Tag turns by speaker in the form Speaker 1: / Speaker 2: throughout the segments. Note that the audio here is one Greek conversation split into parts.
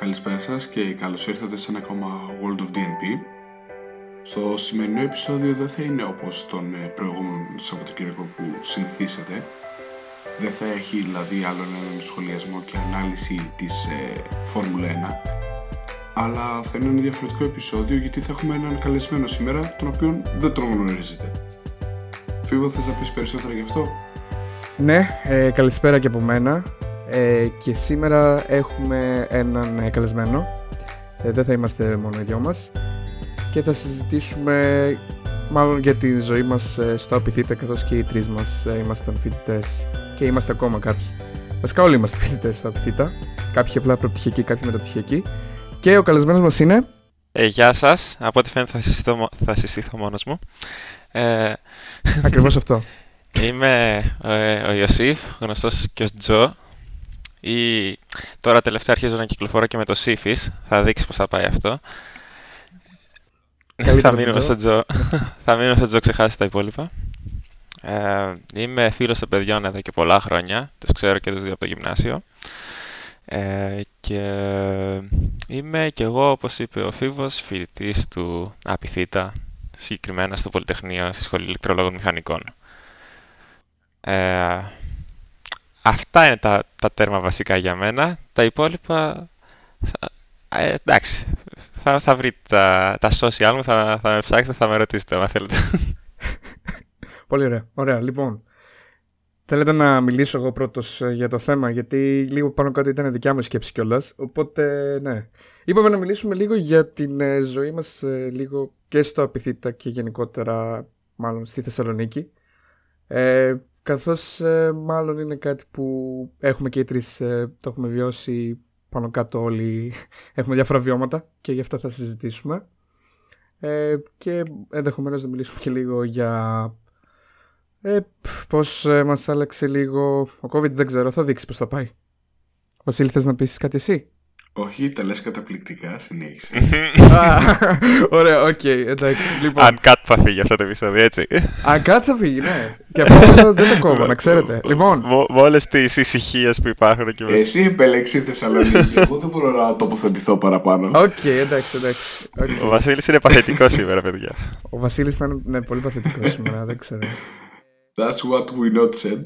Speaker 1: Καλησπέρα σας και καλώς ήρθατε σε ένα ακόμα World of DNP. Στο σημερινό επεισόδιο δεν θα είναι όπως τον ε, προηγούμενο Σαββατοκύριακο που συνηθίσατε. Δεν θα έχει δηλαδή άλλον έναν σχολιασμό και ανάλυση της ε, Φόρμουλα 1. Αλλά θα είναι ένα διαφορετικό επεισόδιο γιατί θα έχουμε έναν καλεσμένο σήμερα τον οποίο δεν τον γνωρίζετε. Φίβο θες να πεις περισσότερα γι' αυτό;
Speaker 2: Ναι, ε, καλησπέρα και από μένα. Ε, και σήμερα έχουμε έναν ε, καλεσμένο. Ε, δεν θα είμαστε μόνο οι δυο μας. Και θα συζητήσουμε μάλλον για τη ζωή μας ε, στο Απιθύτα καθώς και οι τρεις μας ε, ήμασταν φοιτητές και είμαστε ακόμα κάποιοι. Βασικά όλοι είμαστε φοιτητές στο Απιθύτα. Κάποιοι απλά προπτυχιακοί, κάποιοι μεταπτυχιακοί. Και ο καλεσμένος μας είναι...
Speaker 3: Ε, γεια σας. Από ό,τι φαίνεται θα συστηθώ, θα συστηθώ μόνος μου. Ε,
Speaker 2: Ακριβώς αυτό.
Speaker 3: Είμαι ε, ο Ιωσήφ, γνωστός και ως Τζο. Ή τώρα τελευταία αρχίζω να κυκλοφορώ και με το Σύφης. Θα δείξεις πώς θα πάει αυτό.
Speaker 2: Καλύτερο
Speaker 3: θα
Speaker 2: το
Speaker 3: μείνουμε
Speaker 2: Τζο.
Speaker 3: στο Τζο. θα μείνουμε στο Τζο, ξεχάσει τα υπόλοιπα. Ε, είμαι φίλος των παιδιών εδώ και πολλά χρόνια. Τους ξέρω και τους δύο από το γυμνάσιο. Ε, και είμαι κι εγώ, όπως είπε ο Φίβος, φοιτητής του Απιθύτα, συγκεκριμένα στο Πολυτεχνείο, στη Σχολή Ηλεκτρολόγων Μηχανικών. Ε, αυτά είναι τα, τα τέρμα βασικά για μένα. Τα υπόλοιπα, θα, ε, εντάξει, θα, θα βρείτε τα, τα social μου, θα, θα με ψάξετε, θα με ρωτήσετε αν θέλετε.
Speaker 2: Πολύ ωραία. Ωραία, λοιπόν. Θέλετε να μιλήσω εγώ πρώτος ε, για το θέμα, γιατί λίγο πάνω κάτω ήταν δικιά μου σκέψη κιόλας. Οπότε, ναι. Είπαμε να μιλήσουμε λίγο για την ε, ζωή μας ε, λίγο και στο Απιθύτα και γενικότερα μάλλον στη Θεσσαλονίκη. Ε, καθώς ε, μάλλον είναι κάτι που έχουμε και οι τρεις, ε, το έχουμε βιώσει πάνω κάτω όλοι, έχουμε διάφορα βιώματα και γι' αυτά θα συζητήσουμε. Ε, και ενδεχομένως να μιλήσουμε και λίγο για ε, πφ, πώς ε, μας άλλαξε λίγο ο COVID, δεν ξέρω, θα δείξεις πώς θα πάει. Βασίλη, θες να πεις κάτι εσύ;
Speaker 1: Όχι, τα λες καταπληκτικά, συνέχισε.
Speaker 2: Α, Ωραία, οκ, εντάξει. Λοιπόν,
Speaker 3: αν κάτι θα φύγει αυτό το επεισόδιο, έτσι.
Speaker 2: αν κάτι θα φύγει, ναι. Και αυτό δεν το κόβω, να ξέρετε. Λοιπόν,
Speaker 3: Με με όλες τις ησυχίες που υπάρχουν εκεί μέσα.
Speaker 1: Εσύ επέλεξε Θεσσαλονίκη, εγώ δεν μπορώ να τοποθετηθώ παραπάνω.
Speaker 2: οκ, εντάξει, εντάξει. οκ.
Speaker 3: Ο Βασίλης είναι παθητικός σήμερα, παιδιά.
Speaker 2: Ο Βασίλης ήταν ναι, πολύ παθητικός σήμερα, δεν ξέρω.
Speaker 1: That's what we not said.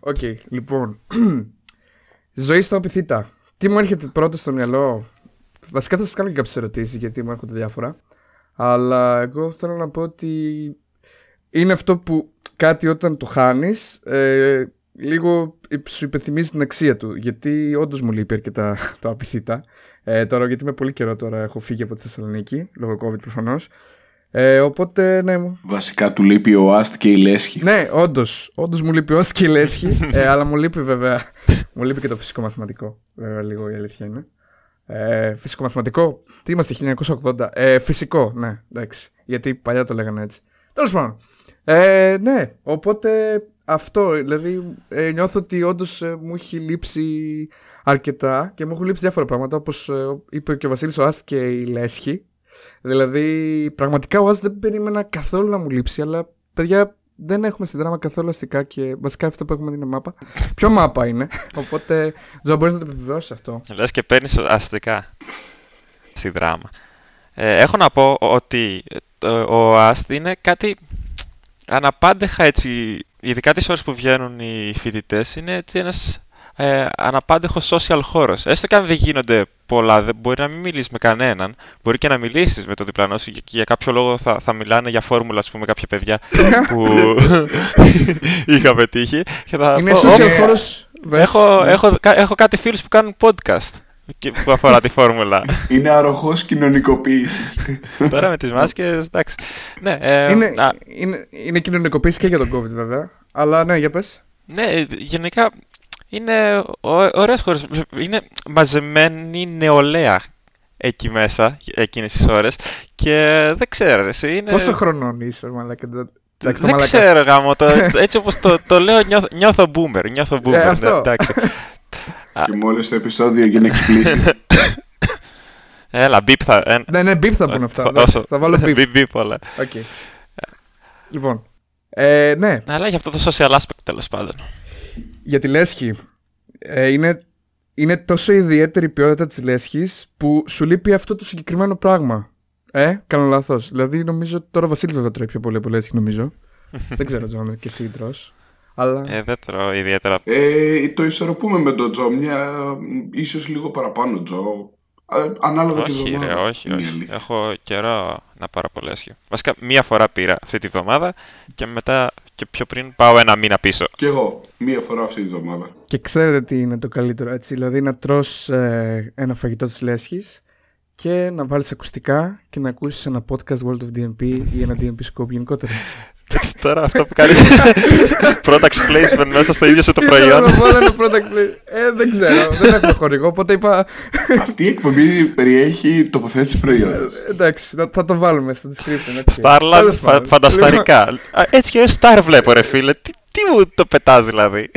Speaker 2: Ok, λοιπόν. Ζωή στο ΑΠΘ. Τι μου έρχεται πρώτο στο μυαλό. Βασικά θα σας κάνω και κάποιες ερωτήσεις γιατί μου έρχονται διάφορα. Αλλά εγώ θέλω να πω ότι είναι αυτό που κάτι όταν το χάνεις, ε, λίγο σου υπενθυμίζει την αξία του. Γιατί όντως μου λείπει αρκετά το ΑΠΘ. Ε, τώρα, γιατί με πολύ καιρό τώρα έχω φύγει από τη Θεσσαλονίκη, λόγω COVID προφανώς. Ε, οπότε, ναι, μου,
Speaker 1: Βασικά του λείπει ο Αστ και η Λέσχη.
Speaker 2: ναι, όντως. Όντως μου λείπει όσο και η λέσχη. ε, αλλά μου λείπει βέβαια. μου λείπει και το φυσικό μαθηματικό. Βέβαια, λίγο η αλήθεια είναι. Ε, φυσικό μαθηματικό. Τι είμαστε, 1980. Ε, φυσικό, ναι, εντάξει. Γιατί παλιά το λέγανε έτσι. Τέλος πάντων. Ε, ναι, οπότε αυτό. Δηλαδή, ε, νιώθω ότι όντως μου έχει λείψει αρκετά και μου έχουν λείψει διάφορα πράγματα. Όπως είπε και ο Βασίλης ο Άστ και η Λέσχη. Δηλαδή, πραγματικά ο Άστ δεν περίμενα καθόλου να μου λείψει, αλλά παιδιά δεν έχουμε στη δράμα καθόλου αστικά και βασικά αυτό που έχουμε είναι μάπα. Ποιο μάπα είναι. Οπότε, Τζο, μπορείς να το επιβεβαιώσεις αυτό.
Speaker 3: Λες και παίρνεις αστικά στη δράμα. Ε, έχω να πω ότι ε, ο ΑΣΤ είναι κάτι αναπάντεχα έτσι, ειδικά τις ώρες που βγαίνουν οι φοιτητές, είναι έτσι ένας ε, αναπάντεχος social χώρος. Έστω και αν δεν γίνονται πολλά, δεν μπορεί να μην μιλήσεις με κανέναν, μπορεί και να μιλήσεις με το διπλανό σου και για κάποιο λόγο θα, θα μιλάνε για φόρμουλας, ας πούμε, κάποια παιδιά που είχα πετύχει. Και θα
Speaker 2: είναι
Speaker 3: πω,
Speaker 2: social
Speaker 3: «Ω,
Speaker 2: χώρο.
Speaker 3: Έχω, έχω, κα- έχω κάτι φίλους που κάνουν podcast και- που αφορά τη φόρμουλα.
Speaker 1: Είναι αρρωχός κοινωνικοποίησης.
Speaker 3: Τώρα με τις μάσκες, εντάξει. Ναι, ε,
Speaker 2: είναι,
Speaker 3: α,
Speaker 2: είναι, είναι κοινωνικοποίηση και για τον COVID βέβαια. Αλλά ναι, για πες.
Speaker 3: ναι, γενικά είναι ω- ωραίες χώρες. Είναι μαζεμένη νεολαία εκεί μέσα, εκείνες τις ώρες και δεν ξέρω, εσύ είναι...
Speaker 2: Πόσο χρονών είσαι, μαλάκα. Τζο; Εντάξει, το
Speaker 3: δεν
Speaker 2: μαλάκα.
Speaker 3: ξέρω γάμο, το, έτσι όπως το, το λέω νιώθω, νιώθω boomer, νιώθω boomer, ναι,
Speaker 2: αυτό.
Speaker 3: εντάξει.
Speaker 1: και μόλις το επεισόδιο έγινε explicit.
Speaker 3: Έλα, μπιπ θα... ε,
Speaker 2: Ναι, ναι, μπιπ θα πούνε αυτά.
Speaker 3: θα-
Speaker 2: εντάξει,
Speaker 3: όσο-
Speaker 2: Θα βάλω μπιπ.
Speaker 3: μπιπ, μπιπ όλα.
Speaker 2: Οκ. Λοιπόν. Ε, ναι,
Speaker 3: Αλλά για αυτό το social aspect τέλος πάντων.
Speaker 2: για τη λέσχη. Ε, είναι είναι τόσο ιδιαίτερη η ποιότητα της λέσχης που σου λείπει αυτό το συγκεκριμένο πράγμα. Ε, κάνω λάθος. Δηλαδή νομίζω ότι τώρα ο Βασίλης βέβαια τρώει πιο πολύ από λέσχη νομίζω. Δεν ξέρω Τζο και εσύ τρως. Αλλά...
Speaker 3: Ε, δεν τρώω ιδιαίτερα.
Speaker 1: Ε, το ισορροπούμε με τον Τζο. Μια, ίσως λίγο παραπάνω Τζο. Ε, ανάλογα τη
Speaker 3: όχι, ρε,
Speaker 1: εβδομάδα.
Speaker 3: όχι,
Speaker 1: είναι η
Speaker 3: όχι.
Speaker 1: αλήθεια.
Speaker 3: Έχω καιρό να πάρω από λέσχη. Βασικά, μία φορά πήρα αυτή τη βδομάδα και μετά και πιο πριν πάω ένα μήνα πίσω.
Speaker 1: Κι εγώ, μία φορά αυτή τη βδομάδα.
Speaker 2: Και ξέρετε τι είναι το καλύτερο, έτσι. Δηλαδή να τρως ε, ένα φαγητό της λέσχης και να βάλεις ακουστικά και να ακούσεις ένα podcast World of DMP ή ένα DMP Scope γενικότερα.
Speaker 3: Τώρα αυτό που κάνεις product placement μέσα στο ίδιο σου το
Speaker 2: Ήθελα
Speaker 3: προϊόν.
Speaker 2: να βάλω ένα product play. Ε, δεν ξέρω, δεν έχουμε χορηγό, οπότε είπα
Speaker 1: Αυτή η εκπομπή περιέχει τοποθέτηση προϊόντος.
Speaker 2: ε, εντάξει, θα, θα το βάλουμε στο description. έτσι.
Speaker 3: Starland,
Speaker 2: Τέλος
Speaker 3: φα-
Speaker 2: πάντων.
Speaker 3: φαντασταρικά. Α, Έτσι και Star βλέπω ρε φίλε. Τι, τι μου το πετάς δηλαδή;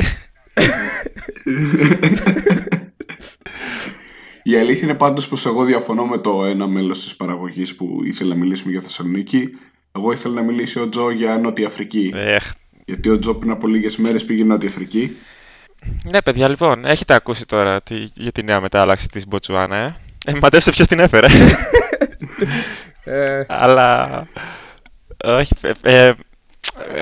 Speaker 1: Η αλήθεια είναι πάντως πως εγώ διαφωνώ με το ένα μέλος της παραγωγής που ήθελε να μιλήσουμε για Θεσσαλονίκη. Εγώ ήθελα να μιλήσει ο Τζο για Νότια Αφρική.
Speaker 3: Εχ.
Speaker 1: Γιατί ο Τζο πριν από λίγες μέρες πήγε Νότια Αφρική.
Speaker 3: Ναι παιδιά λοιπόν, έχετε ακούσει τώρα τι, για τη νέα μετάλλαξη της Μποτσουάνα ε; ε μαντέψτε ποιος την έφερε.
Speaker 2: Ε,
Speaker 3: Αλλά. Όχι. ε, ε,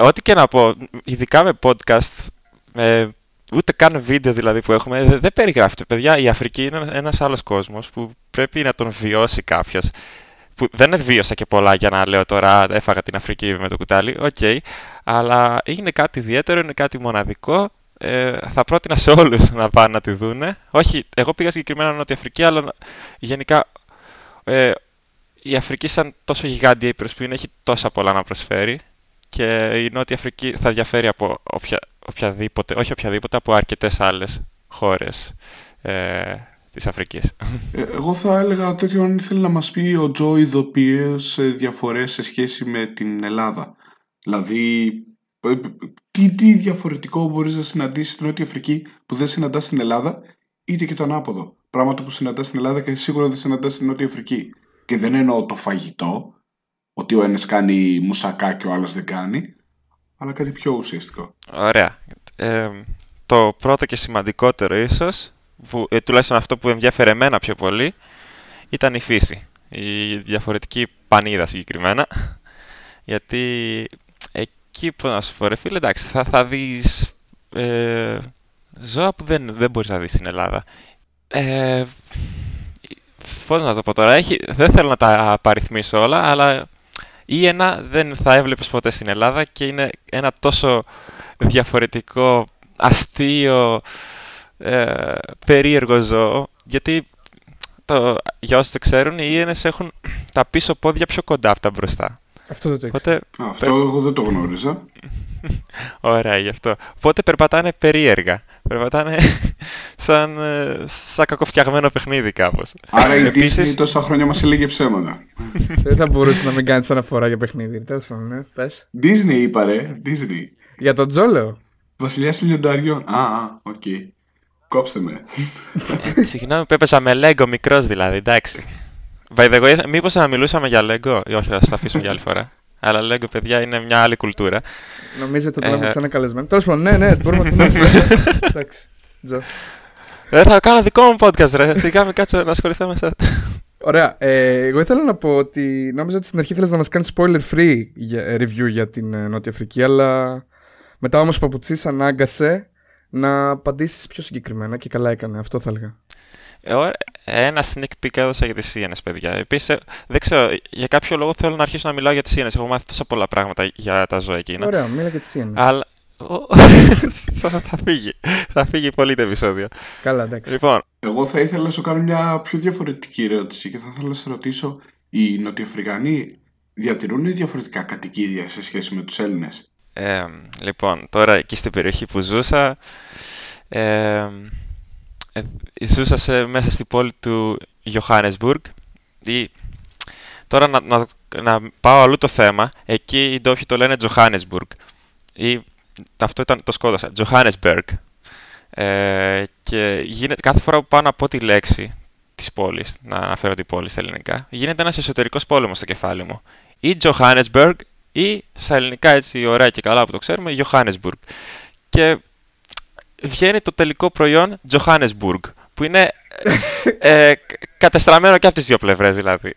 Speaker 3: ό,τι και να πω, ειδικά με podcast, ε, ούτε καν βίντεο δηλαδή που έχουμε, δε- δεν περιγράφεται. Παιδιά, η Αφρική είναι ένας άλλος κόσμος που πρέπει να τον βιώσει κάποιος. Που δεν βίωσα και πολλά για να λέω τώρα «Α, έφαγα την Αφρική με το κουτάλι, οκ. αλλά είναι κάτι ιδιαίτερο, είναι κάτι μοναδικό. Ε, θα πρότεινα σε όλους να πάνε να τη δούνε. Όχι, εγώ πήγα συγκεκριμένα Νότια Αφρική, αλλά γενικά ε, η Αφρική σαν τόσο γιγάντια ήπειρος που είναι έχει τόσα πολλά να προσφέρει και η Νότια Αφρική θα διαφέρει από οποια, οποιαδήποτε, όχι οποιαδήποτε, από αρκετές άλλες χώρες ε, της Αφρικής.
Speaker 1: Ε, Εγώ θα έλεγα τέτοιο αν ήθελε να μας πει ο Τζο ειδοποιές ε, διαφορές σε σχέση με την Ελλάδα. Δηλαδή, ε, τι, τι διαφορετικό μπορείς να συναντήσεις στην Νότια Αφρική που δεν συναντάς στην Ελλάδα, είτε και το ανάποδο. Πράγματα που συναντάς στην Ελλάδα και σίγουρα δεν συναντάς στην Νότια Αφρική. Και δεν εννοώ το φαγητό, ότι ο ένας κάνει μουσακά και ο άλλος δεν κάνει, αλλά κάτι πιο ουσιαστικό.
Speaker 3: Ωραία. Ε, το πρώτο και σημαντικότερο ίσως, που, ε, τουλάχιστον αυτό που ενδιαφέρε εμένα πιο πολύ, ήταν η φύση. Η διαφορετική πανίδα συγκεκριμένα. Γιατί εκεί, πώς να σου πω ρε φίλε, εντάξει, θα, θα δεις ε, ζώα που δεν, δεν μπορείς να δεις στην Ελλάδα. Ε, πώς να το πω τώρα, έχει, δεν θέλω να τα απαριθμίσω όλα, αλλά ή ένα δεν θα έβλεπες ποτέ στην Ελλάδα και είναι ένα τόσο διαφορετικό, αστείο, ε, περίεργο ζώο, γιατί το, για όσοι το ξέρουν, οι ίενες έχουν τα πίσω πόδια πιο κοντά από τα μπροστά.
Speaker 2: αυτό δεν το ήξερα.
Speaker 3: Οπότε,
Speaker 1: Αυτό εγώ δεν το γνώριζα.
Speaker 3: ωραία γι' αυτό. Οπότε περπατάνε περίεργα. Περπατάνε σαν, ε, σαν κακοφτιαγμένο παιχνίδι κάπως.
Speaker 1: Άρα η
Speaker 3: Επίσης-
Speaker 1: Disney τόσα χρόνια μας έλεγε ψέματα.
Speaker 2: Δεν θα μπορούσε να μην κάνεις αναφορά για παιχνίδι. Τέλος πάντων, ναι. Πες.
Speaker 1: Disney είπα ρε, Disney.
Speaker 2: Για τον Τζο λέω.
Speaker 1: Βασιλιάς των Λιονταριών. Α, α, οκ. Κόψτε με.
Speaker 3: Συγγνώμη που έπαιζα με Lego μικρός δηλαδή, εντάξει. By the way, μήπως να μιλούσαμε για Lego, ή όχι, θα τα αφήσουμε για άλλη φορά. Αλλά Lego, παιδιά, είναι μια άλλη κουλτούρα.
Speaker 2: Νομίζετε ότι
Speaker 3: Ε.
Speaker 2: λέμε ξανά καλεσμένο. Τέλος πάντων, ναι, ναι, μπορούμε να το πούμε. Εντάξει. Τζο.
Speaker 3: Δεν θα κάνω δικό μου podcast, ρε. Σιγά με κάτσω να ασχοληθώ με σας.
Speaker 2: Ωραία. Ε, εγώ ήθελα να πω ότι νόμιζα ότι στην αρχή ήθελες να μας κάνεις spoiler free για, ε, review για την ε, Νότια Αφρική, αλλά μετά όμως ο Παπουτσής ανάγκασε να απαντήσεις πιο συγκεκριμένα και καλά έκανε. Αυτό θα έλεγα.
Speaker 3: Ε, ωραία. Ένα sneak peek έδωσα για τις Σιένες, παιδιά. Επίσης, δεν ξέρω, για κάποιο λόγο θέλω να αρχίσω να μιλάω για τις Σιένες. Έχω μάθει τόσα πολλά πράγματα για τα ζώα εκείνα.
Speaker 2: Ωραία, μίλα και τη Σιένες.
Speaker 3: Αλλά. ο- θα, θα φύγει. Θα φύγει πολύ το επεισόδιο.
Speaker 2: Καλά, εντάξει.
Speaker 3: Λοιπόν,
Speaker 1: Εγώ θα ήθελα να σου κάνω μια πιο διαφορετική ερώτηση και θα ήθελα να σε ρωτήσω, οι Νοτιοαφρικανοί διατηρούν διαφορετικά κατοικίδια σε σχέση με τους Έλληνες;
Speaker 3: Ε, λοιπόν, τώρα εκεί στην περιοχή που ζούσα, ε, ε, ζούσα σε, μέσα στην πόλη του Johannesburg. Ή, τώρα να, να, να πάω αλλού το θέμα, εκεί οι ντόπιοι το λένε Johannesburg. Ή, αυτό ήταν το σκόδασα, Johannesburg. Ε, και γίνεται, κάθε φορά που πάω να πω τη λέξη της πόλης, να αναφέρω την πόλη στα ελληνικά, γίνεται ένας εσωτερικός πόλεμος στο κεφάλι μου. Ή Johannesburg ή στα ελληνικά έτσι ωραία και καλά που το ξέρουμε, Johannesburg. Και βγαίνει το τελικό προϊόν Johannesburg. που είναι ε, κατεστραμμένο και από τις δύο πλευρές δηλαδή.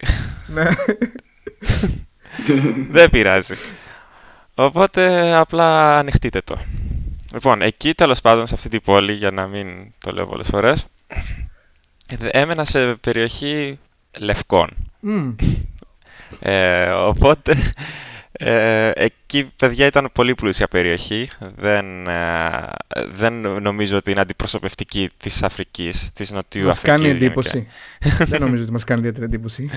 Speaker 2: Ναι.
Speaker 3: Δεν πειράζει. Οπότε απλά ανοιχτείτε το. Λοιπόν, εκεί τέλος πάντων σε αυτή την πόλη, για να μην το λέω πολλές φορές, έμενα σε περιοχή λευκών.
Speaker 2: Μμ.
Speaker 3: Ε, οπότε ε, εκεί, παιδιά, ήταν πολύ πλούσια περιοχή. Δεν, ε, δεν νομίζω ότι είναι αντιπροσωπευτική της Αφρικής, της Νοτιού
Speaker 2: Μας
Speaker 3: Αφρικής.
Speaker 2: κάνει
Speaker 3: γενικά.
Speaker 2: εντύπωση. Δεν νομίζω ότι μας κάνει ιδιαίτερη εντύπωση.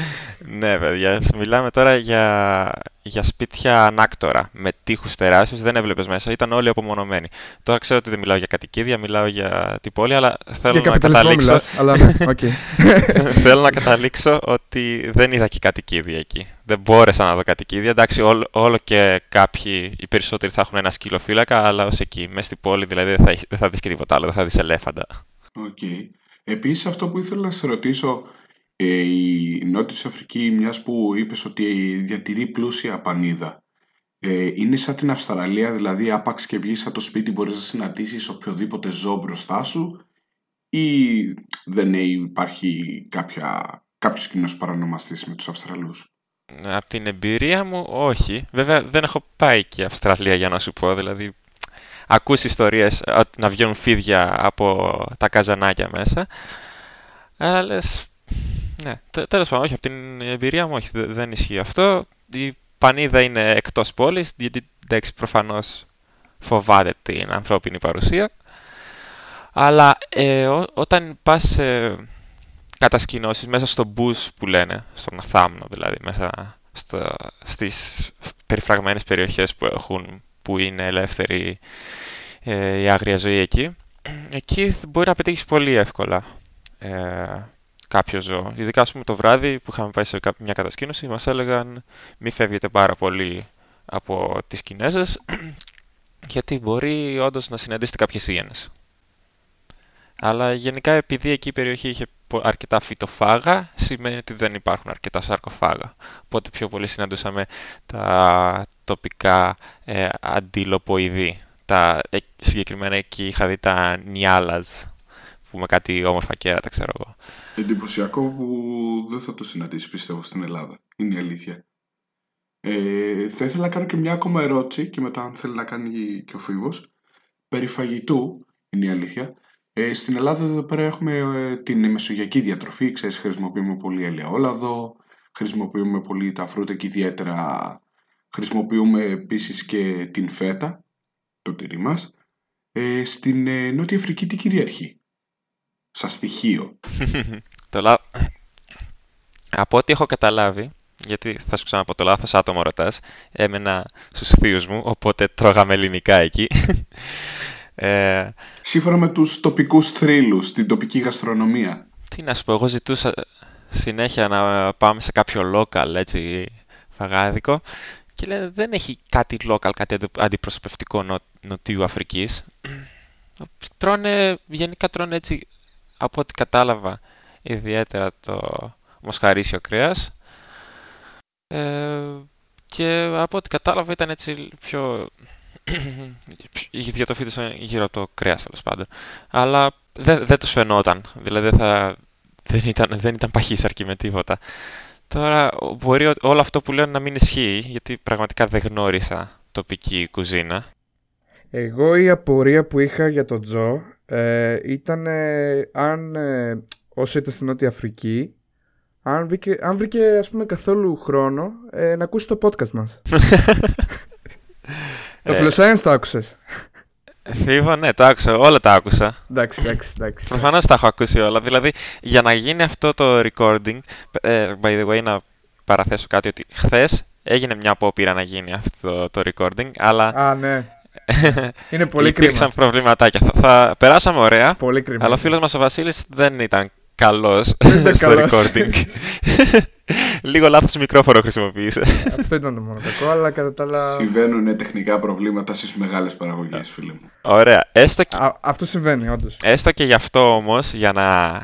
Speaker 3: Ναι, παιδιά, μιλάμε τώρα για, για σπίτια ανάκτορα, με τείχους τεράστιους, δεν έβλεπες μέσα, ήταν όλοι απομονωμένοι. Τώρα ξέρω ότι δεν μιλάω για κατοικίδια, μιλάω για την πόλη, αλλά θέλω
Speaker 2: Για
Speaker 3: να
Speaker 2: καπιταλισμό
Speaker 3: καταλήξω,
Speaker 2: μιλάς, αλλά ναι, οκ.
Speaker 3: θέλω να καταλήξω ότι δεν είδα και κατοικίδια εκεί. Δεν μπόρεσα να δω κατοικίδια. Εντάξει, όλο, όλο και κάποιοι, οι περισσότεροι θα έχουν ένα σκυλοφύλακα, αλλά ως εκεί, μέσα στην πόλη δηλαδή δεν θα, έχει- δεν θα δεις και τίποτα άλλο, δεν θα δεις ελέφαντα.
Speaker 1: Οκ. Επίσης αυτό που ήθελα να σε ρωτήσω, ε, η Νότιος Αφρική, μιας που είπες ότι διατηρεί πλούσια πανίδα, ε, είναι σαν την Αυστραλία, δηλαδή άπαξ και βγεις από το σπίτι μπορείς να συναντήσεις οποιοδήποτε ζώο μπροστά σου ή δεν υπάρχει κάποια, κάποιος κοινός παρανομαστής με τους Αυστραλούς;
Speaker 3: Από την εμπειρία μου, όχι. Βέβαια, δεν έχω πάει και Αυστραλία για να σου πω. Δηλαδή, ακούς ιστορίες ότι να βγαίνουν φίδια από τα καζανάκια μέσα. Αλλά λες, ναι, τε- τέλος πάντων, όχι, από την εμπειρία μου, όχι, δε- δεν ισχύει αυτό. Η πανίδα είναι εκτός πόλης, γιατί εντάξει, προφανώς φοβάται την ανθρώπινη παρουσία. Αλλά ε, ό- όταν πας σε κατασκηνώσεις μέσα στο μπούς που λένε, στον θάμνο δηλαδή, μέσα στο, στις περιφραγμένες περιοχές που έχουν, που είναι ελεύθερη ε, η άγρια ζωή εκεί, εκεί μπορεί να πετύχεις πολύ εύκολα ε, κάποιο ζώο. Ειδικά ας πούμε το βράδυ που είχαμε πάει σε κά- μια κατασκήνωση μας έλεγαν μη φεύγετε πάρα πολύ από τις Κινέζες γιατί μπορεί όντως να συναντήσετε κάποιες ίενες. Αλλά γενικά επειδή εκεί η περιοχή είχε πο- αρκετά φυτοφάγα, σημαίνει ότι δεν υπάρχουν αρκετά σαρκοφάγα. Οπότε πιο πολύ συναντούσαμε τα τοπικά ε, αντιλοποειδή. Τα, ε, συγκεκριμένα εκεί είχα δει τα νιάλαζ, που με κάτι όμορφα κέρατα, ξέρω εγώ.
Speaker 1: Εντυπωσιακό που δεν θα το συναντήσεις πιστεύω στην Ελλάδα. Είναι η αλήθεια. Ε, θα ήθελα να κάνω και μια ακόμα ερώτηση και μετά αν θέλει να κάνει και ο Φίβος. Περί φαγητού, είναι η αλήθεια. Ε, στην Ελλάδα εδώ πέρα έχουμε ε, την μεσογειακή διατροφή. Ξέρεις, χρησιμοποιούμε πολύ ελαιόλαδο, χρησιμοποιούμε πολύ τα φρούτα και ιδιαίτερα χρησιμοποιούμε επίσης και την φέτα, το τυρί μας. Ε, στην ε, Νότια Αφρική τι κυριαρχεί, σαν στοιχείο.
Speaker 3: το λά... Από ό,τι έχω καταλάβει, γιατί θα σου ξαναπώ το λάθος άτομο ρωτάς, έμενα στους θείους μου, οπότε τρώγαμε ελληνικά εκεί. ε,
Speaker 1: Σύμφωνα με τους τοπικούς θρύλους, την τοπική γαστρονομία.
Speaker 3: τι να σου πω, εγώ ζητούσα συνέχεια να πάμε σε κάποιο local, έτσι, φαγάδικο και λένε δεν έχει κάτι local, κάτι αντι- αντιπροσωπευτικό νο, Νοτιού Αφρικής. τρώνε, γενικά τρώνε έτσι, από ό,τι κατάλαβα, ιδιαίτερα το μοσχαρίσιο κρέας. Ε, και από ό,τι κατάλαβα ήταν έτσι πιο... η διατροφή τους ήταν γύρω από το κρέας τέλος πάντων. Αλλά δεν, δεν τους φαινόταν. Δηλαδή δεν, θα, δεν, ήταν, δεν ήταν παχύσαρκοι με τίποτα. Τώρα μπορεί ό- όλο αυτό που λέω να μην ισχύει, γιατί πραγματικά δεν γνώρισα τοπική κουζίνα.
Speaker 2: Εγώ η απορία που είχα για τον Τζο ε, ήταν ε, αν ε, όσο ήταν στην Νότια Αφρική αν βρήκε, αν βρήκε ας πούμε καθόλου χρόνο ε, να ακούσει το podcast μας. το
Speaker 3: Ε,
Speaker 2: Philoscience το άκουσες;
Speaker 3: Φίβο, ναι, το άκουσα, όλα τα άκουσα.
Speaker 2: εντάξει, εντάξει, εντάξει.
Speaker 3: Προφανώς τα έχω ακούσει όλα. Δηλαδή, για να γίνει αυτό το recording, ε, by the way, να παραθέσω κάτι ότι χθες έγινε μια απόπειρα να γίνει αυτό το recording, αλλά
Speaker 2: Α, ναι. Είναι πολύ
Speaker 3: υπήρξαν
Speaker 2: κρίμα.
Speaker 3: προβληματάκια. Θα, θα περάσαμε ωραία,
Speaker 2: Πολύ κρίμα.
Speaker 3: αλλά ο φίλος μας ο Βασίλης δεν ήταν καλός
Speaker 2: ήταν
Speaker 3: στο
Speaker 2: καλός.
Speaker 3: recording. Λίγο λάθος μικρόφωνο χρησιμοποίησε.
Speaker 2: Αυτό ήταν το μόνο κακό, αλλά κατά τα άλλα...
Speaker 1: Συμβαίνουν τεχνικά προβλήματα στις μεγάλες παραγωγές, φίλε μου.
Speaker 3: Ωραία. Έστω και,
Speaker 2: Α, αυτό συμβαίνει, όντως.
Speaker 3: έστω και γι' αυτό όμως, για να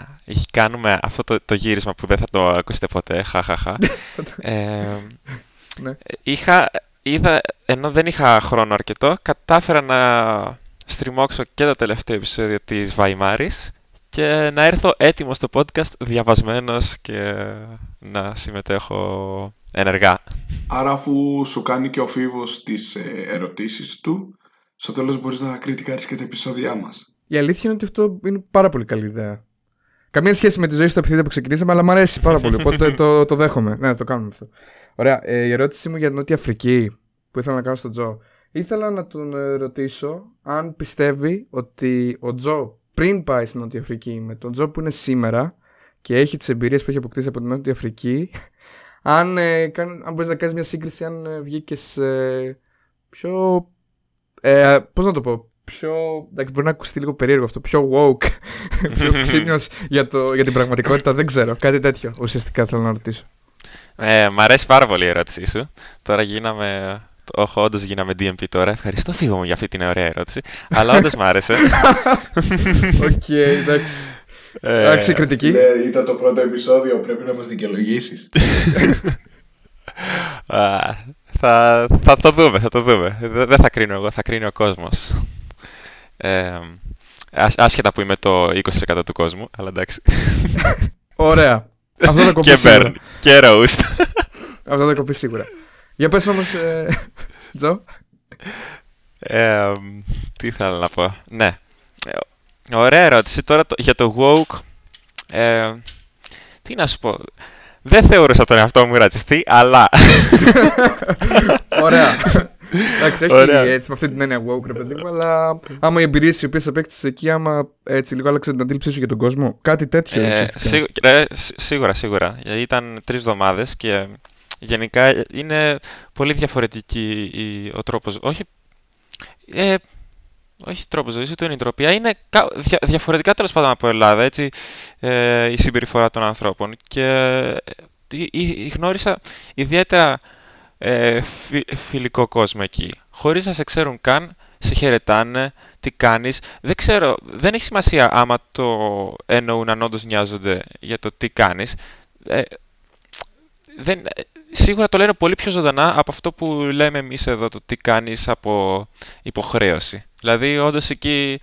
Speaker 3: κάνουμε αυτό το, το γύρισμα που δεν θα το ακούσετε ποτέ, χαχαχα, ε,
Speaker 2: ναι.
Speaker 3: είχα, είδα, ενώ δεν είχα χρόνο αρκετό, κατάφερα να στριμώξω και το τελευταίο επεισόδιο της Βαϊμάρης και να έρθω έτοιμος στο podcast διαβασμένος και να συμμετέχω ενεργά.
Speaker 1: Άρα αφού σου κάνει και ο Φίβος τις ε, ερωτήσεις του, στο τέλος μπορείς να κριτικάρεις και τα επεισόδια μας.
Speaker 2: Η αλήθεια είναι ότι αυτό είναι πάρα πολύ καλή ιδέα. Καμία σχέση με τη ζωή στο επιθυμία που ξεκινήσαμε, αλλά μου αρέσει πάρα πολύ. Οπότε το, το δέχομαι. Ναι, το κάνουμε αυτό. Ωραία. Ε, η ερώτησή μου για την Νότια Αφρική που ήθελα να κάνω στον Τζο. Ήθελα να τον ε, ρωτήσω αν πιστεύει ότι ο Τζο πριν πάει στην Νότια Αφρική με τον Τζο που είναι σήμερα και έχει τις εμπειρίες που έχει αποκτήσει από την Νότια Αφρική, αν, ε, αν μπορείς να κάνεις μια σύγκριση αν ε, βγήκες ε, πιο. Ε, Πώς να το πω, πιο. Εντάξει, μπορεί να ακουστεί λίγο περίεργο αυτό. Πιο woke. πιο ξύπνιο για, για την πραγματικότητα. Δεν ξέρω. Κάτι τέτοιο ουσιαστικά θέλω να ρωτήσω.
Speaker 3: Ε, μ' αρέσει πάρα πολύ η ερώτησή σου. Τώρα γίναμε. Όχι, όντως γίναμε D&P τώρα. Ευχαριστώ, Φοίβο μου για αυτή την ωραία ερώτηση. Αλλά όντως μ' άρεσε.
Speaker 2: Οκ, εντάξει. Ε, εντάξει, κριτική.
Speaker 1: Ναι, ήταν το πρώτο επεισόδιο, πρέπει να μας δικαιολογήσεις.
Speaker 3: θα, θα το δούμε, θα το δούμε. Δεν θα κρίνω εγώ, θα κρίνει ο κόσμος. Ε, άσχετα που είμαι το 20% του κόσμου, αλλά εντάξει.
Speaker 2: Ωραία. Αυτό θα κοπεί
Speaker 3: και
Speaker 2: σίγουρα.
Speaker 3: Και roast.
Speaker 2: Αυτό θα κοπεί σίγουρα. Για πες όμως, ε, Τζο.
Speaker 3: Ε, τι ήθελα να πω. Ναι. Ε, ωραία ερώτηση. Τώρα το, για το woke. Ε, τι να σου πω. Δεν θεωρούσα τον εαυτό μου ρατσιστή, αλλά...
Speaker 2: Ωραία. Εντάξει, όχι έτσι με αυτή την έννοια woke, ρε παιδί μου, αλλά άμα οι εμπειρίε οι οποίε απέκτησε εκεί, άμα έτσι λίγο άλλαξε την αντίληψή σου για τον κόσμο, κάτι τέτοιο.
Speaker 3: Ε, σίγου, ε, σίγουρα, σίγουρα. Ήταν τρεις εβδομάδες και γενικά είναι πολύ διαφορετική η, ο τρόπος. Όχι. Ε, όχι τρόπος ζωής, ούτε η νοοτροπία. Είναι δια, διαφορετικά τέλος πάντων από Ελλάδα, έτσι, ε, η συμπεριφορά των ανθρώπων. Και ε, γνώρισα ιδιαίτερα ε, φιλικό κόσμο εκεί. Χωρίς να σε ξέρουν καν, σε χαιρετάνε, τι κάνεις. Δεν ξέρω, δεν έχει σημασία άμα το εννοούν αν όντως νοιάζονται για το τι κάνεις. Ε, δεν, σίγουρα το λένε πολύ πιο ζωντανά από αυτό που λέμε εμείς εδώ, το τι κάνεις από υποχρέωση. Δηλαδή, όντως εκεί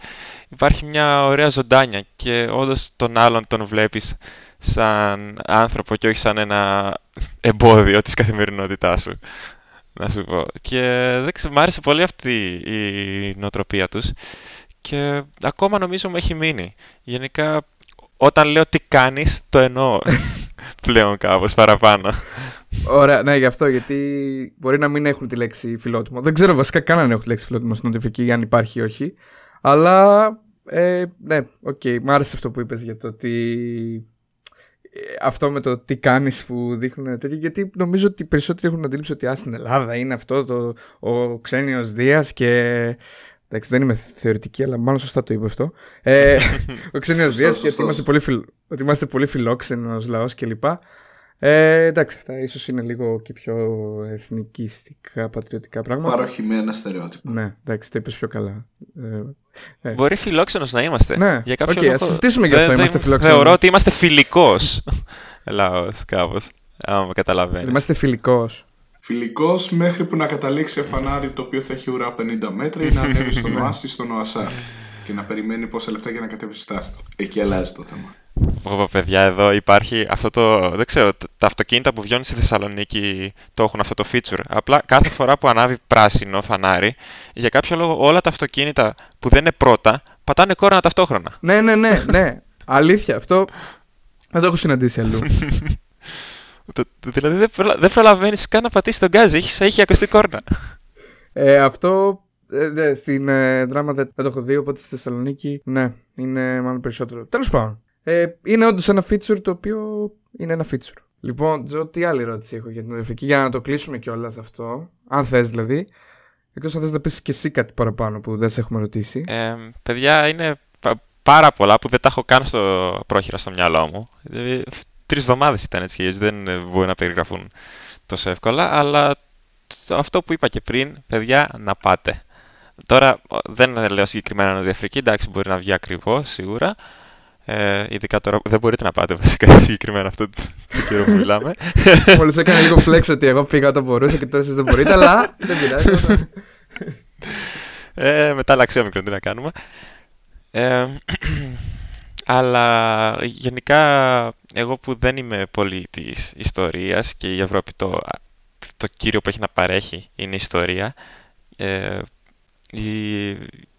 Speaker 3: υπάρχει μια ωραία ζωντάνια και όντως τον άλλον τον βλέπεις σαν άνθρωπο και όχι σαν ένα εμπόδιο της καθημερινότητάς σου. Να σου πω. Και δεν ξέρω, μου άρεσε πολύ αυτή η νοοτροπία τους και ακόμα νομίζω μου έχει μείνει. Γενικά, όταν λέω τι κάνεις, το εννοώ πλέον κάπως παραπάνω.
Speaker 2: Ωραία, ναι, γι' αυτό, γιατί μπορεί να μην έχουν τη λέξη φιλότιμο. Δεν ξέρω βασικά καν αν έχουν τη λέξη φιλότιμο στην Νότια Αφρική, αν υπάρχει ή όχι. Αλλά, ε, ναι, ok, okay, μου άρεσε αυτό που είπες για το ότι αυτό με το τι κάνεις που δείχνουν τέτοια γιατί νομίζω ότι οι περισσότεροι έχουν αντίληψη ότι α, στην Ελλάδα είναι αυτό το, ο ξένιος Δίας και εντάξει δεν είμαι θεωρητική αλλά μάλλον σωστά το είπε αυτό. Ε, ο ξένιος Δίας και ότι είμαστε πολύ, φιλ, ότι είμαστε πολύ φιλόξενος λαός κλπ ε, εντάξει, αυτά ίσως είναι λίγο και πιο εθνικιστικά, πατριωτικά πράγματα.
Speaker 1: Παροχημένα στερεότυπα.
Speaker 2: Ναι, εντάξει, το είπες πιο καλά.
Speaker 3: Ε, ε. Μπορεί φιλόξενος να είμαστε.
Speaker 2: Ναι,
Speaker 3: για κάποιο
Speaker 2: okay, λόγο... συζητήσουμε γι' αυτό. είμαστε φιλόξενοι.
Speaker 3: Θεωρώ ότι είμαστε φιλικός λαός, κάπως. Άμα με καταλαβαίνεις.
Speaker 2: Είμαστε φιλικός.
Speaker 1: Φιλικός μέχρι που να καταλήξει φανάρι το οποίο θα έχει ουρά 50 μέτρα ή να ανέβει στον Οάστη στον Οασά και να περιμένει πόσα λεπτά για να κατέβει στάστο. Εκεί αλλάζει το θέμα.
Speaker 3: Πω, παιδιά, εδώ υπάρχει αυτό το. Δεν ξέρω, τα αυτοκίνητα που βγαίνουν στη Θεσσαλονίκη το έχουν αυτό το feature. Απλά κάθε φορά που ανάβει πράσινο φανάρι, για κάποιο λόγο όλα τα αυτοκίνητα που δεν είναι πρώτα πατάνε κόρανα ταυτόχρονα.
Speaker 2: Ναι, ναι, ναι, ναι. Αλήθεια. Αυτό δεν το έχω συναντήσει αλλού.
Speaker 3: δηλαδή δεν, προλα... δεν προλαβαίνεις καν να πατήσεις τον γκάζι, έχεις, έχει ακουστεί κόρνα.
Speaker 2: Ε, αυτό ε, ναι, στην ε, δράμα δεν το έχω δει, οπότε στη Θεσσαλονίκη ναι, είναι μάλλον περισσότερο. Τέλος πάντων. Ε, είναι όντως ένα feature το οποίο είναι ένα feature. Λοιπόν, Τζο, τι άλλη ερώτηση έχω για την Αφρική, για να το κλείσουμε κιόλας αυτό. Αν θες δηλαδή. Εκτός αν θες να πεις και εσύ κάτι παραπάνω που δεν σε έχουμε ρωτήσει.
Speaker 3: Ε, παιδιά, είναι πάρα πολλά που δεν τα έχω καν στο πρόχειρα στο μυαλό μου. Δηλαδή, Τρεις εβδομάδες ήταν έτσι, δεν μπορεί να περιγραφούν τόσο εύκολα. Αλλά αυτό που είπα και πριν, παιδιά, να πάτε. Τώρα δεν λέω συγκεκριμένα Νότια Αφρική, εντάξει, μπορεί να βγει ακριβώς σίγουρα. Ε, ειδικά τώρα δεν μπορείτε να πάτε βασικά συγκεκριμένα αυτό το καιρό που μιλάμε.
Speaker 2: Μόλις έκανα λίγο flex ότι εγώ πήγα όταν μπορούσα και τώρα εσείς δεν μπορείτε, αλλά δεν πειράζει.
Speaker 3: ε, μετά αλλάξει μικρό, τι να κάνουμε. Ε, Αλλά γενικά εγώ που δεν είμαι πολύ της ιστορίας και η Ευρώπη το, το κύριο που έχει να παρέχει είναι η ιστορία, ε, η,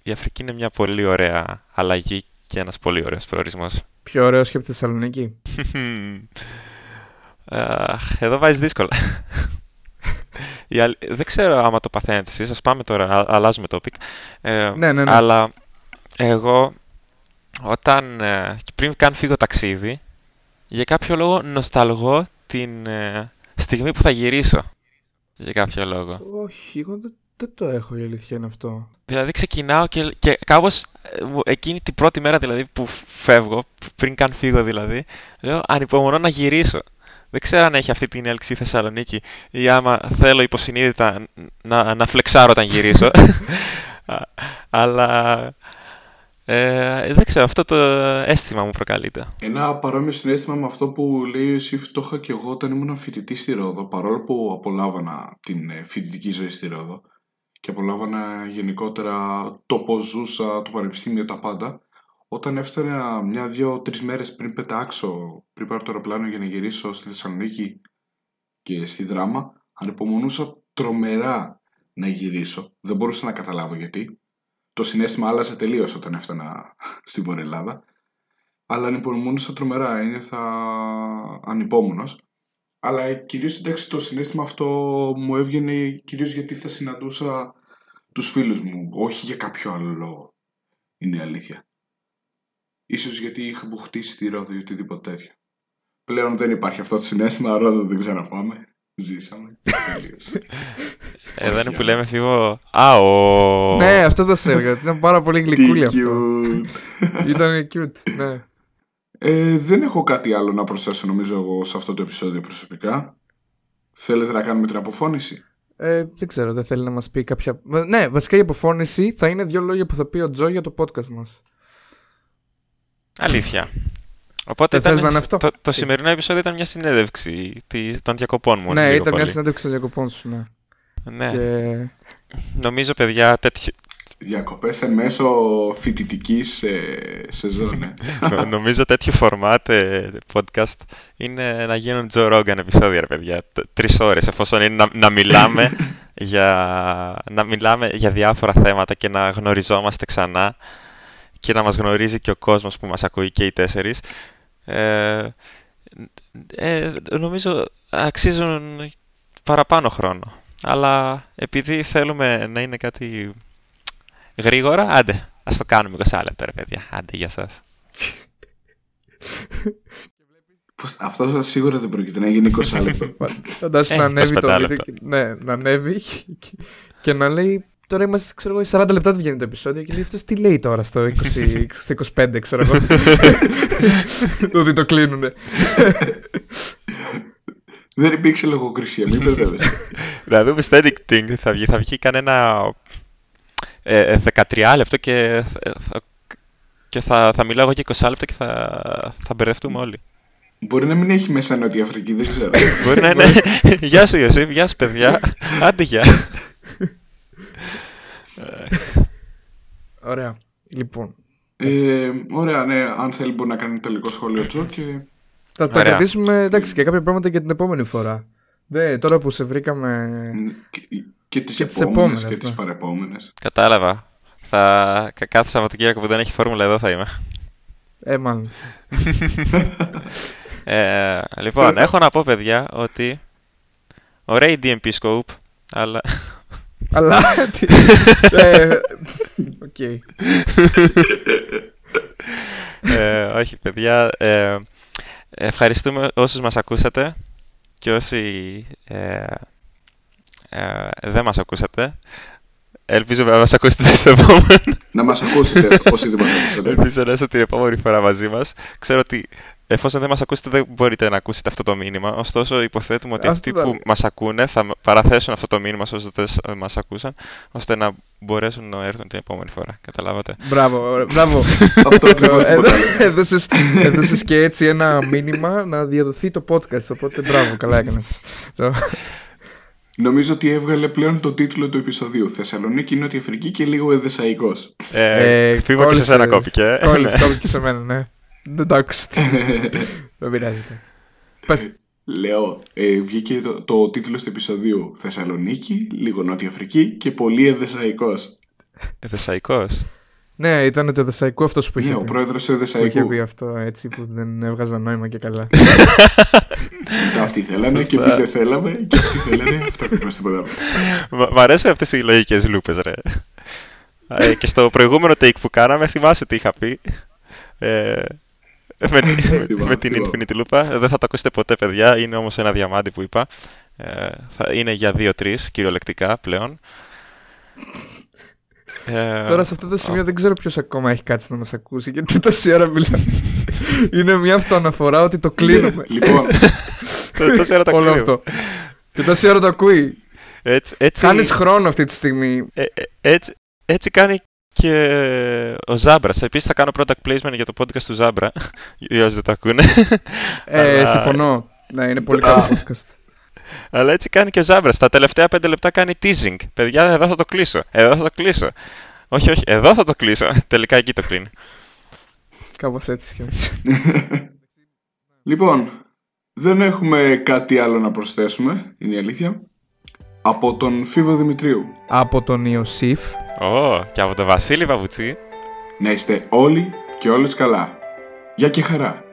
Speaker 3: η Αφρική είναι μια πολύ ωραία αλλαγή και ένας πολύ ωραίος προορισμός.
Speaker 2: Πιο ωραίος και από τη Θεσσαλονίκη.
Speaker 3: Εδώ βάζεις δύσκολα. Δεν ξέρω άμα το παθαίνετε εσείς, ας πάμε τώρα, αλλάζουμε topic.
Speaker 2: Ε, ναι, ναι, ναι.
Speaker 3: Αλλά εγώ όταν ε, πριν καν φύγω ταξίδι, για κάποιο λόγο νοσταλγώ την ε, στιγμή που θα γυρίσω. Για κάποιο λόγο.
Speaker 2: Όχι, εγώ δεν, το έχω η αλήθεια είναι αυτό.
Speaker 3: Δηλαδή ξεκινάω και, και κάπως εκείνη την πρώτη μέρα δηλαδή που φεύγω, πριν καν φύγω δηλαδή, λέω ανυπομονώ να γυρίσω. Δεν ξέρω αν έχει αυτή την έλξη η Θεσσαλονίκη ή άμα θέλω υποσυνείδητα να, να φλεξάρω όταν γυρίσω. Αλλά ε, δεν ξέρω, αυτό το αίσθημα μου προκαλείται.
Speaker 1: Ένα παρόμοιο συνέστημα με αυτό που λέει ο Σιφ το είχα και εγώ όταν ήμουν φοιτητής στη Ρόδο, παρόλο που απολάβανα την ε, φοιτητική ζωή στη Ρόδο και απολάβανα γενικότερα το πώς ζούσα, το πανεπιστήμιο, τα πάντα. Όταν έφτανα μια, δύο, τρεις μέρες πριν πετάξω, πριν πάρω το αεροπλάνο για να γυρίσω στη Θεσσαλονίκη και στη Δράμα, ανεπομονούσα τρομερά να γυρίσω. Δεν μπορούσα να καταλάβω γιατί το συνέστημα άλλαζε τελείως όταν έφτανα στη Βόρεια Ελλάδα. Αλλά ανυπομονούσα τρομερά, ένιωθα ανυπόμονος. Αλλά κυρίως εντάξει το συνέστημα αυτό μου έβγαινε κυρίως γιατί θα συναντούσα τους φίλους μου, όχι για κάποιο άλλο λόγο. Είναι η αλήθεια. Ίσως γιατί είχα μπουχτίσει τη Ρόδο ή οτιδήποτε τέτοιο. Πλέον δεν υπάρχει αυτό το συνέστημα, Ρόδο δεν ξαναπάμε. Ζήσαμε.
Speaker 3: Εδώ είναι που λέμε φίβο. Α, ο.
Speaker 2: Ναι, αυτό το σε έλεγα. Ήταν πάρα πολύ γλυκούλη αυτό. Ήταν cute, ναι.
Speaker 1: Ε, δεν έχω κάτι άλλο να προσθέσω νομίζω εγώ σε αυτό το επεισόδιο προσωπικά. Θέλετε να κάνουμε την αποφώνηση;
Speaker 2: Ε, δεν ξέρω, δεν θέλει να μας πει κάποια... Ναι, βασικά η αποφώνηση θα είναι δύο λόγια που θα πει ο Τζο για το podcast μας.
Speaker 3: Αλήθεια. Οπότε ήταν, να αυτό; Το, το σημερινό επεισόδιο ήταν μια συνέντευξη των διακοπών μου.
Speaker 2: Ναι, ήταν μια συνέντευξη των διακοπών σου, ναι.
Speaker 3: Ναι. Και... Νομίζω, παιδιά, τέτοιο...
Speaker 1: Διακοπές εν μέσω φοιτητικής ε, σεζόν.
Speaker 3: Ε. Νομίζω τέτοιο φορμάτ ε, podcast είναι να γίνουν Joe Rogan επεισόδια, ρε παιδιά. Τρεις ώρες, εφόσον είναι να, να, μιλάμε για, να μιλάμε για διάφορα θέματα και να γνωριζόμαστε ξανά και να μας γνωρίζει και ο κόσμος που μας ακούει και οι τέσσερις. Ε, ε, νομίζω αξίζουν παραπάνω χρόνο. Αλλά επειδή θέλουμε να είναι κάτι γρήγορα, άντε, ας το κάνουμε 20 λεπτά ρε παιδιά. Άντε, για σας.
Speaker 1: Πώς, αυτό σίγουρα δεν πρόκειται να γίνει 20 λεπτά.
Speaker 2: Φαντάσου να ανέβει το βίντεο. Ναι, να ανέβει και να λέει Τώρα είμαστε, ξέρω εγώ, 40 λεπτά δεν βγαίνει το επεισόδιο και λέει αυτός τι λέει τώρα στο 20, 25, ξέρω εγώ. Ότι το κλείνουνε.
Speaker 1: Δεν υπήρξε λογοκρισία, μην μπερδεύεσαι.
Speaker 3: Να δούμε στο editing θα βγει, θα βγει κανένα ε, 13 ε, λεπτό και, θα, και θα, θα μιλάω εγώ και 20 λεπτά και θα, θα μπερδευτούμε όλοι.
Speaker 1: Μπορεί να μην έχει μέσα Νότια Αφρική, δεν ξέρω.
Speaker 3: Μπορεί να είναι. γεια σου, Ιωσήφ, γεια σου, παιδιά. Άντε, γεια.
Speaker 2: Ωραία. Λοιπόν.
Speaker 1: Ε, ωραία, ναι. Αν θέλει μπορεί να κάνει τελικό σχόλιο Τζο και...
Speaker 2: Θα τα κρατήσουμε εντάξει, και κάποια πράγματα για την επόμενη φορά. Δε, τώρα που σε βρήκαμε...
Speaker 1: Και, και τις, και επόμενες, και τις ναι. παρεπόμενες.
Speaker 3: Κατάλαβα. Θα... Κάθε Σαββατοκύριακο που δεν έχει φόρμουλα εδώ θα είμαι.
Speaker 2: Ε, μάλλον.
Speaker 3: ε, λοιπόν, έχω να πω παιδιά ότι ωραία η D&P scope, αλλά
Speaker 2: αλλά. Ε, οκ.
Speaker 3: Ε, όχι, παιδιά. Ε, ευχαριστούμε όσους μας ακούσατε και όσοι δεν μας ακούσατε. Ελπίζω να μας ακούσετε στο επόμενο.
Speaker 1: Να μας ακούσετε όσοι δεν μας ακούσατε.
Speaker 3: Ελπίζω να είστε την επόμενη φορά μαζί μας. Ξέρω ότι εφόσον δεν μας ακούσετε δεν μπορείτε να ακούσετε αυτό το μήνυμα. Ωστόσο υποθέτουμε ότι αυτοί που μας ακούνε θα παραθέσουν αυτό το μήνυμα σε όσους δεν μας ακούσαν ώστε να μπορέσουν να έρθουν την επόμενη φορά. Καταλάβατε.
Speaker 2: Μπράβο, μπράβο.
Speaker 1: αυτό ακριβώς
Speaker 2: Έδωσες και έτσι ένα μήνυμα να διαδοθεί το podcast. Οπότε μπράβο, καλά έκανες.
Speaker 1: Νομίζω ότι έβγαλε πλέον το τίτλο του επεισοδίου. Θεσσαλονίκη, Νότια Αφρική και λίγο εδεσαϊκό.
Speaker 3: Ε, ε, και σε ένα κόπηκε.
Speaker 2: Κόλλησε, κόπηκε σε μένα, ναι. Δεν το άκουσα. Δεν πειράζεται. Πες.
Speaker 1: Λέω, ε, βγήκε το, το τίτλο του επεισοδίου Θεσσαλονίκη, λίγο Νότια Αφρική και πολύ εδεσαϊκός.
Speaker 3: Εδεσαϊκός.
Speaker 2: Ναι, ήταν το Δεσαϊκό αυτός που είχε
Speaker 1: Ναι, ο
Speaker 2: πει.
Speaker 1: πρόεδρος του
Speaker 2: Που είχε
Speaker 1: Εδεσαϊκού.
Speaker 2: πει αυτό έτσι που δεν έβγαζα νόημα και καλά.
Speaker 1: Τα αυτοί θέλανε και εμείς δεν θέλαμε και αυτοί θέλανε αυτό ακριβώς τίποτα άλλο.
Speaker 3: Μ' μ' αρέσουν αυτές οι λογικές λούπες, ρε. Ε, και στο προηγούμενο take που κάναμε, θυμάσαι τι είχα πει; Ε, με, τη- με-
Speaker 1: Θυμάμαι,
Speaker 3: με την
Speaker 1: θυμάμαι.
Speaker 3: Infinity Loop. Δεν θα το ακούσετε ποτέ, παιδιά. Είναι όμως ένα διαμάντι που είπα. Ε, θα είναι για 2-3 κυριολεκτικά πλέον. Ε,
Speaker 2: Τώρα σε αυτό το σημείο δεν ξέρω ποιος ακόμα έχει κάτσει να μας ακούσει γιατί τόση ώρα μιλάμε. Είναι μια αυτοαναφορά ότι το κλείνουμε.
Speaker 1: Λοιπόν,
Speaker 3: τό- τόση ώρα τα
Speaker 2: Όλο
Speaker 3: κλείνω.
Speaker 2: αυτό. Και τόση ώρα το ακούει.
Speaker 3: Έτσι, έτσι,
Speaker 2: Χάνει χρόνο αυτή τη στιγμή.
Speaker 3: ε, ε, έτσι, έτσι κάνει και ο Ζάμπρα. Επίσης θα κάνω product placement για το podcast του Ζάμπρα. Για όσοι δεν το ακούνε.
Speaker 2: Ε,
Speaker 3: Αλλά-
Speaker 2: συμφωνώ. Ναι, είναι πολύ καλό podcast.
Speaker 3: Αλλά έτσι κάνει και ο Ζάμπρα. Τα τελευταία 5 λεπτά κάνει teasing. Παιδιά, εδώ θα το κλείσω. Εδώ θα το κλείσω. Όχι, όχι, εδώ θα το κλείσω. Τελικά εκεί το κλείνει.
Speaker 2: Κάπως έτσι κι εμείς.
Speaker 1: λοιπόν, δεν έχουμε κάτι άλλο να προσθέσουμε, είναι η αλήθεια. Από τον Φίβο Δημητρίου.
Speaker 2: Από τον Ιωσήφ.
Speaker 3: Ω, και από τον Βασίλη Βαβουτσί.
Speaker 1: Να είστε όλοι και όλες καλά. Γεια και χαρά.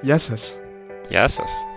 Speaker 2: Γεια σας.
Speaker 3: Γεια σας.